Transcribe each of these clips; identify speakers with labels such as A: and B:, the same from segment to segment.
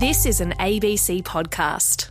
A: This is an ABC podcast.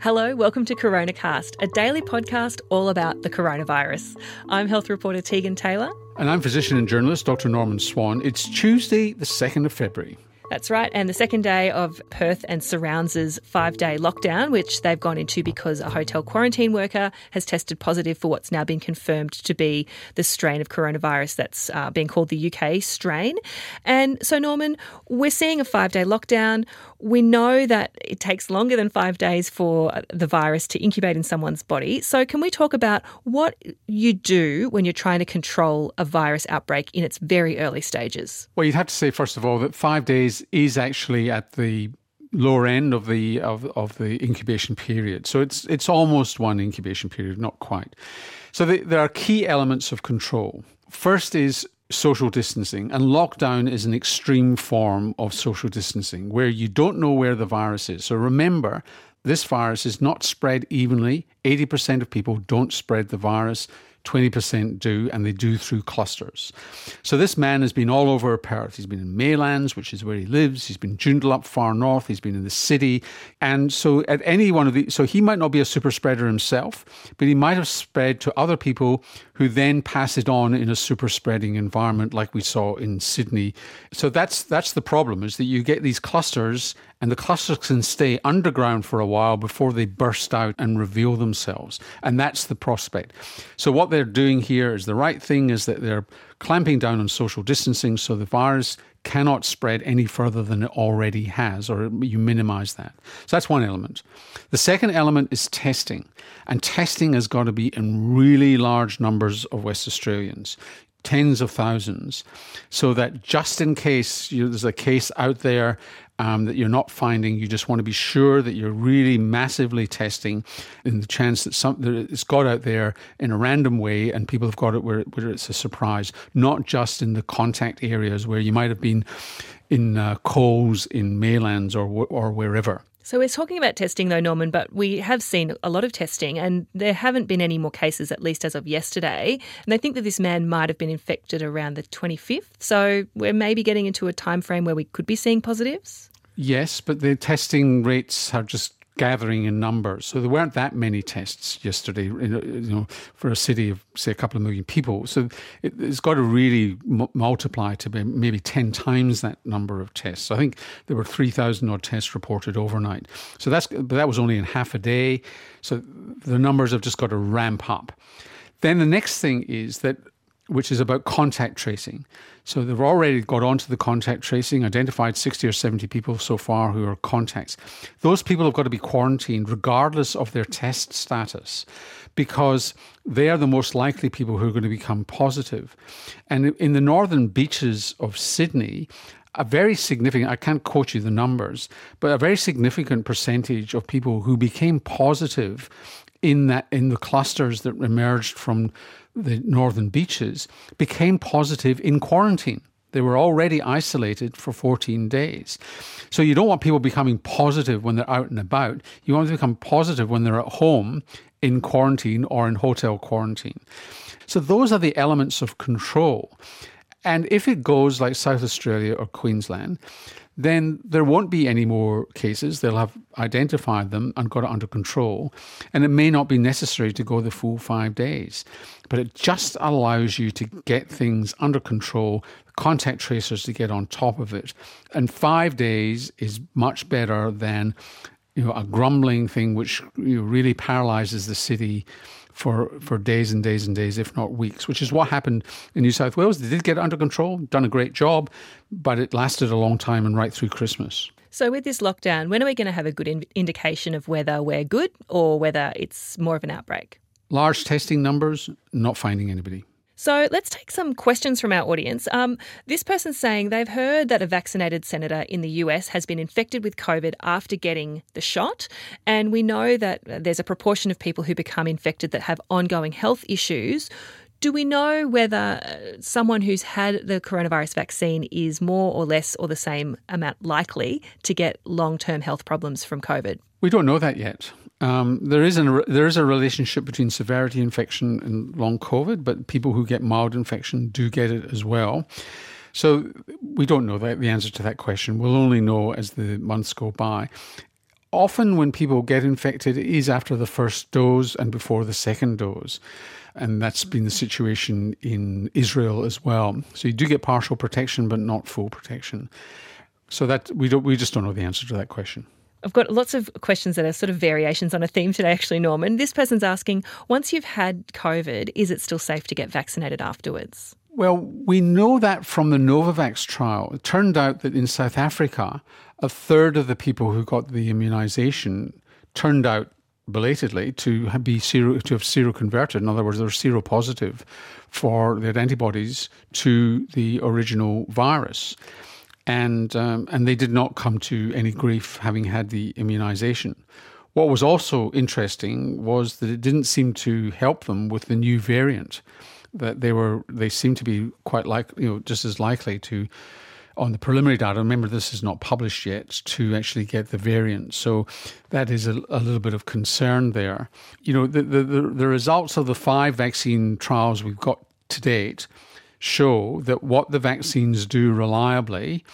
B: Hello, welcome to CoronaCast, a daily podcast all about the coronavirus. I'm health reporter Tegan Taylor.
C: And I'm physician and journalist Dr. Norman Swan. It's Tuesday, the 2nd of February.
B: That's right. And the second day of Perth and surrounds' five day lockdown, which they've gone into because a hotel quarantine worker has tested positive for what's now been confirmed to be the strain of coronavirus that's uh, being called the UK strain. And so, Norman, we're seeing a five day lockdown. We know that it takes longer than five days for the virus to incubate in someone's body. So, can we talk about what you do when you're trying to control a virus outbreak in its very early stages?
C: Well, you'd have to say, first of all, that five days is actually at the lower end of the of, of the incubation period. So it's it's almost one incubation period, not quite. So the, there are key elements of control. First is social distancing, and lockdown is an extreme form of social distancing where you don't know where the virus is. So remember, this virus is not spread evenly. 80% of people don't spread the virus. 20% do, and they do through clusters. So this man has been all over Perth. He's been in Maylands, which is where he lives. He's been Joondalup up far north. He's been in the city. And so at any one of these, so he might not be a super spreader himself, but he might have spread to other people who then pass it on in a super spreading environment like we saw in Sydney. So that's that's the problem is that you get these clusters and the clusters can stay underground for a while before they burst out and reveal themselves. And that's the prospect. So what they're doing here is the right thing is that they're clamping down on social distancing so the virus cannot spread any further than it already has, or you minimize that. So that's one element. The second element is testing, and testing has got to be in really large numbers of West Australians tens of thousands, so that just in case you, there's a case out there um, that you're not finding, you just want to be sure that you're really massively testing in the chance that, some, that it's got out there in a random way and people have got it where, where it's a surprise, not just in the contact areas where you might have been in uh, Coles, in Maylands, or, or wherever.
B: So we're talking about testing though, Norman, but we have seen a lot of testing and there haven't been any more cases, at least as of yesterday. And they think that this man might have been infected around the 25th. So we're maybe getting into a time frame where we could be seeing positives?
C: Yes, but the testing rates are just gathering in numbers. So there weren't that many tests yesterday, you know, for a city of say a couple of million people. So it, has got to really m- multiply to be maybe ten times that number of tests. I think there were three thousand odd tests reported overnight. So that's but that was only in half a day. So the numbers have just got to ramp up. Then the next thing is that which is about contact tracing. So they've already got onto the contact tracing, identified 60 or 70 people so far who are contacts. Those people have got to be quarantined regardless of their test status because they are the most likely people who are going to become positive. And in the northern beaches of Sydney, a very significant, I can't quote you the numbers, but a very significant percentage of people who became positive in that in the clusters that emerged from the northern beaches became positive in quarantine. They were already isolated for 14 days. So you don't want people becoming positive when they're out and about. You want them to become positive when they're at home in quarantine or in hotel quarantine. So those are the elements of control. And if it goes like South Australia or Queensland, then there won't be any more cases. They'll have identified them and got it under control. And it may not be necessary to go the full five days. But it just allows you to get things under control, contact tracers to get on top of it. And five days is much better than you know, a grumbling thing which you know, really paralyzes the city for, for days and days and days, if not weeks, which is what happened in New South Wales. They did get it under control, done a great job, but it lasted a long time and right through Christmas.
B: So, with this lockdown, when are we going to have a good in- indication of whether we're good or whether it's more of an outbreak?
C: Large testing numbers, not finding anybody.
B: So let's take some questions from our audience. Um, this person's saying they've heard that a vaccinated senator in the US has been infected with COVID after getting the shot. And we know that there's a proportion of people who become infected that have ongoing health issues. Do we know whether uh, someone who's had the coronavirus vaccine is more or less or the same amount likely to get long term health problems from COVID?
C: We don't know that yet. Um, there is there is a relationship between severity infection and long COVID, but people who get mild infection do get it as well. So we don't know the, the answer to that question. We'll only know as the months go by. Often, when people get infected, it is after the first dose and before the second dose. And that's been the situation in Israel as well. So you do get partial protection, but not full protection. So that we don't, we just don't know the answer to that question.
B: I've got lots of questions that are sort of variations on a theme today, actually, Norman. This person's asking once you've had COVID, is it still safe to get vaccinated afterwards?
C: Well, we know that from the Novavax trial. It turned out that in South Africa, a third of the people who got the immunisation turned out belatedly to be sero, to have seroconverted. In other words, they're seropositive for their antibodies to the original virus and um, and they did not come to any grief having had the immunisation. What was also interesting was that it didn't seem to help them with the new variant. That they were they seemed to be quite like you know just as likely to on the preliminary data, remember this is not published yet, to actually get the variant. So that is a, a little bit of concern there. You know, the, the, the results of the five vaccine trials we've got to date show that what the vaccines do reliably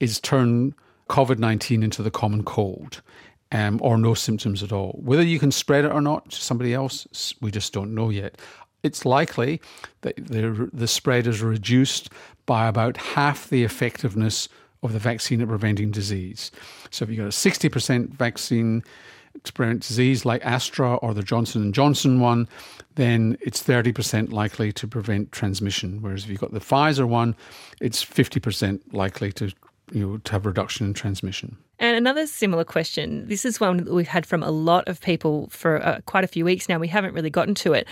C: is turn COVID 19 into the common cold. Um, or no symptoms at all. Whether you can spread it or not to somebody else, we just don't know yet. It's likely that the, the spread is reduced by about half the effectiveness of the vaccine at preventing disease. So if you've got a 60% vaccine experience disease like Astra or the Johnson & Johnson one, then it's 30% likely to prevent transmission. Whereas if you've got the Pfizer one, it's 50% likely to, you know, to have reduction in transmission.
B: And another similar question. This is one that we've had from a lot of people for uh, quite a few weeks now. We haven't really gotten to it.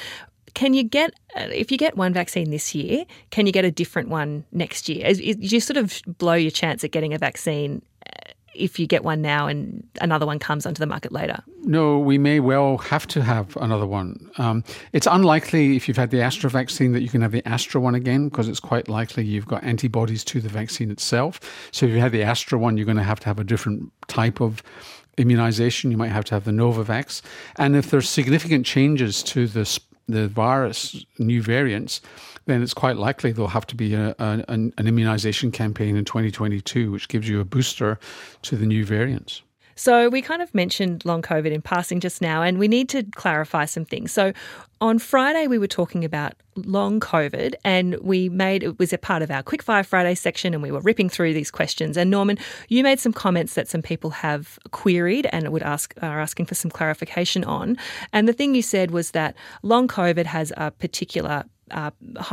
B: Can you get, if you get one vaccine this year, can you get a different one next year? Do you sort of blow your chance at getting a vaccine if you get one now and another one comes onto the market later?
C: No, we may well have to have another one. Um, it's unlikely if you've had the Astra vaccine that you can have the Astra one again because it's quite likely you've got antibodies to the vaccine itself. So if you had the Astra one, you're going to have to have a different type of immunization. You might have to have the Novavax. And if there's significant changes to the, the virus, new variants, then it's quite likely there'll have to be a, a, an, an immunisation campaign in 2022, which gives you a booster to the new variants.
B: So, we kind of mentioned long COVID in passing just now, and we need to clarify some things. So, on Friday, we were talking about long COVID, and we made it was a part of our Quickfire Friday section, and we were ripping through these questions. And Norman, you made some comments that some people have queried and would ask are asking for some clarification on. And the thing you said was that long COVID has a particular uh,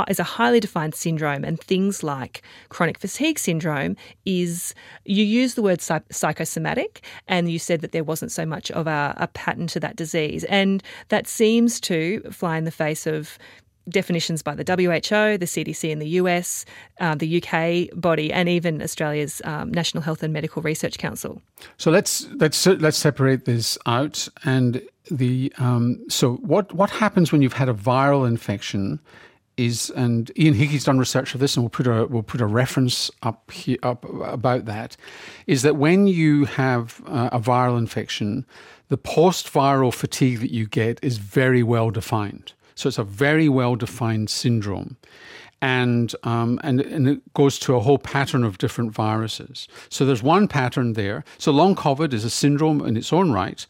B: is a highly defined syndrome, and things like chronic fatigue syndrome is you use the word psychosomatic, and you said that there wasn't so much of a, a pattern to that disease, and that seems to fly in the face of definitions by the WHO, the CDC in the US, uh, the UK body, and even Australia's um, National Health and Medical Research Council.
C: So let's let's let's separate this out. And the um, so what what happens when you've had a viral infection? is, and Ian Hickie's done research of this, and we'll put a we'll put a reference up here up about that. Is that when you have uh, a viral infection, the post-viral fatigue that you get is very well defined. So it's a very well defined syndrome. And, um, and and it goes to a whole pattern of different viruses. So there's one pattern there. So long COVID is a syndrome in its own right,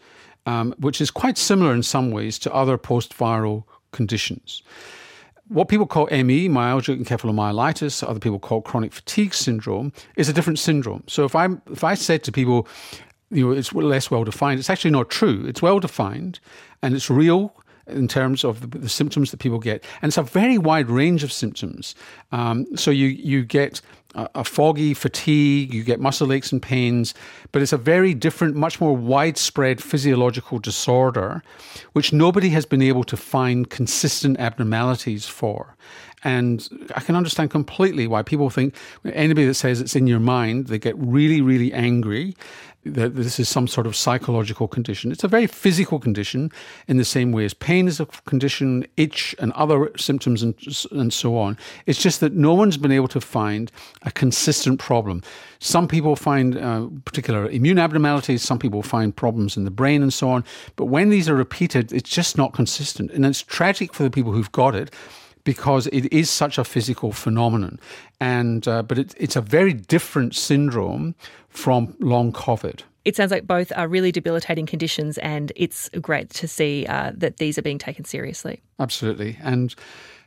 C: um, which is quite similar in some ways to other post-viral conditions what people call ME, myalgic encephalomyelitis, other people call chronic fatigue syndrome, is a different syndrome. So if I if I said to people, you know, it's less well defined, it's actually not true. It's well defined and it's real in terms of the, the, symptoms that people get. And it's a very wide range of symptoms. Um, so you, you get a, foggy fatigue, you get muscle aches and pains, but it's a very different, much more widespread physiological disorder, which nobody has been able to find consistent abnormalities for. And I can understand completely why people think anybody that says it's in your mind, they get really, really angry that this is some sort of psychological condition. It's a very physical condition in the same way as pain is a condition, itch and other symptoms and, and so on. It's just that no one's been able to find a consistent problem. Some people find uh, particular immune abnormalities, some people find problems in the brain and so on. But when these are repeated, it's just not consistent. And it's tragic for the people who've got it because it is such a physical phenomenon. And uh, but it, it's a very different syndrome from long COVID.
B: It sounds like both are really debilitating conditions, and it's great to see uh, that these are being taken seriously.
C: Absolutely, and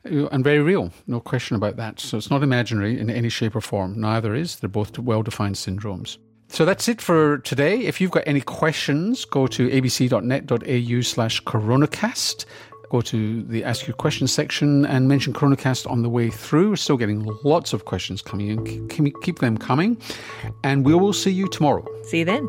C: and very real, no question about that. So it's not imaginary in any shape or form. Neither is. They're both well-defined syndromes. So that's it for today. If you've got any questions, go to abc.net.au slash coronacast. Go to the Ask Your Questions section and mention Coronacast on the way through. We're still getting lots of questions coming in. Keep them coming. And we will see you tomorrow.
B: See you then.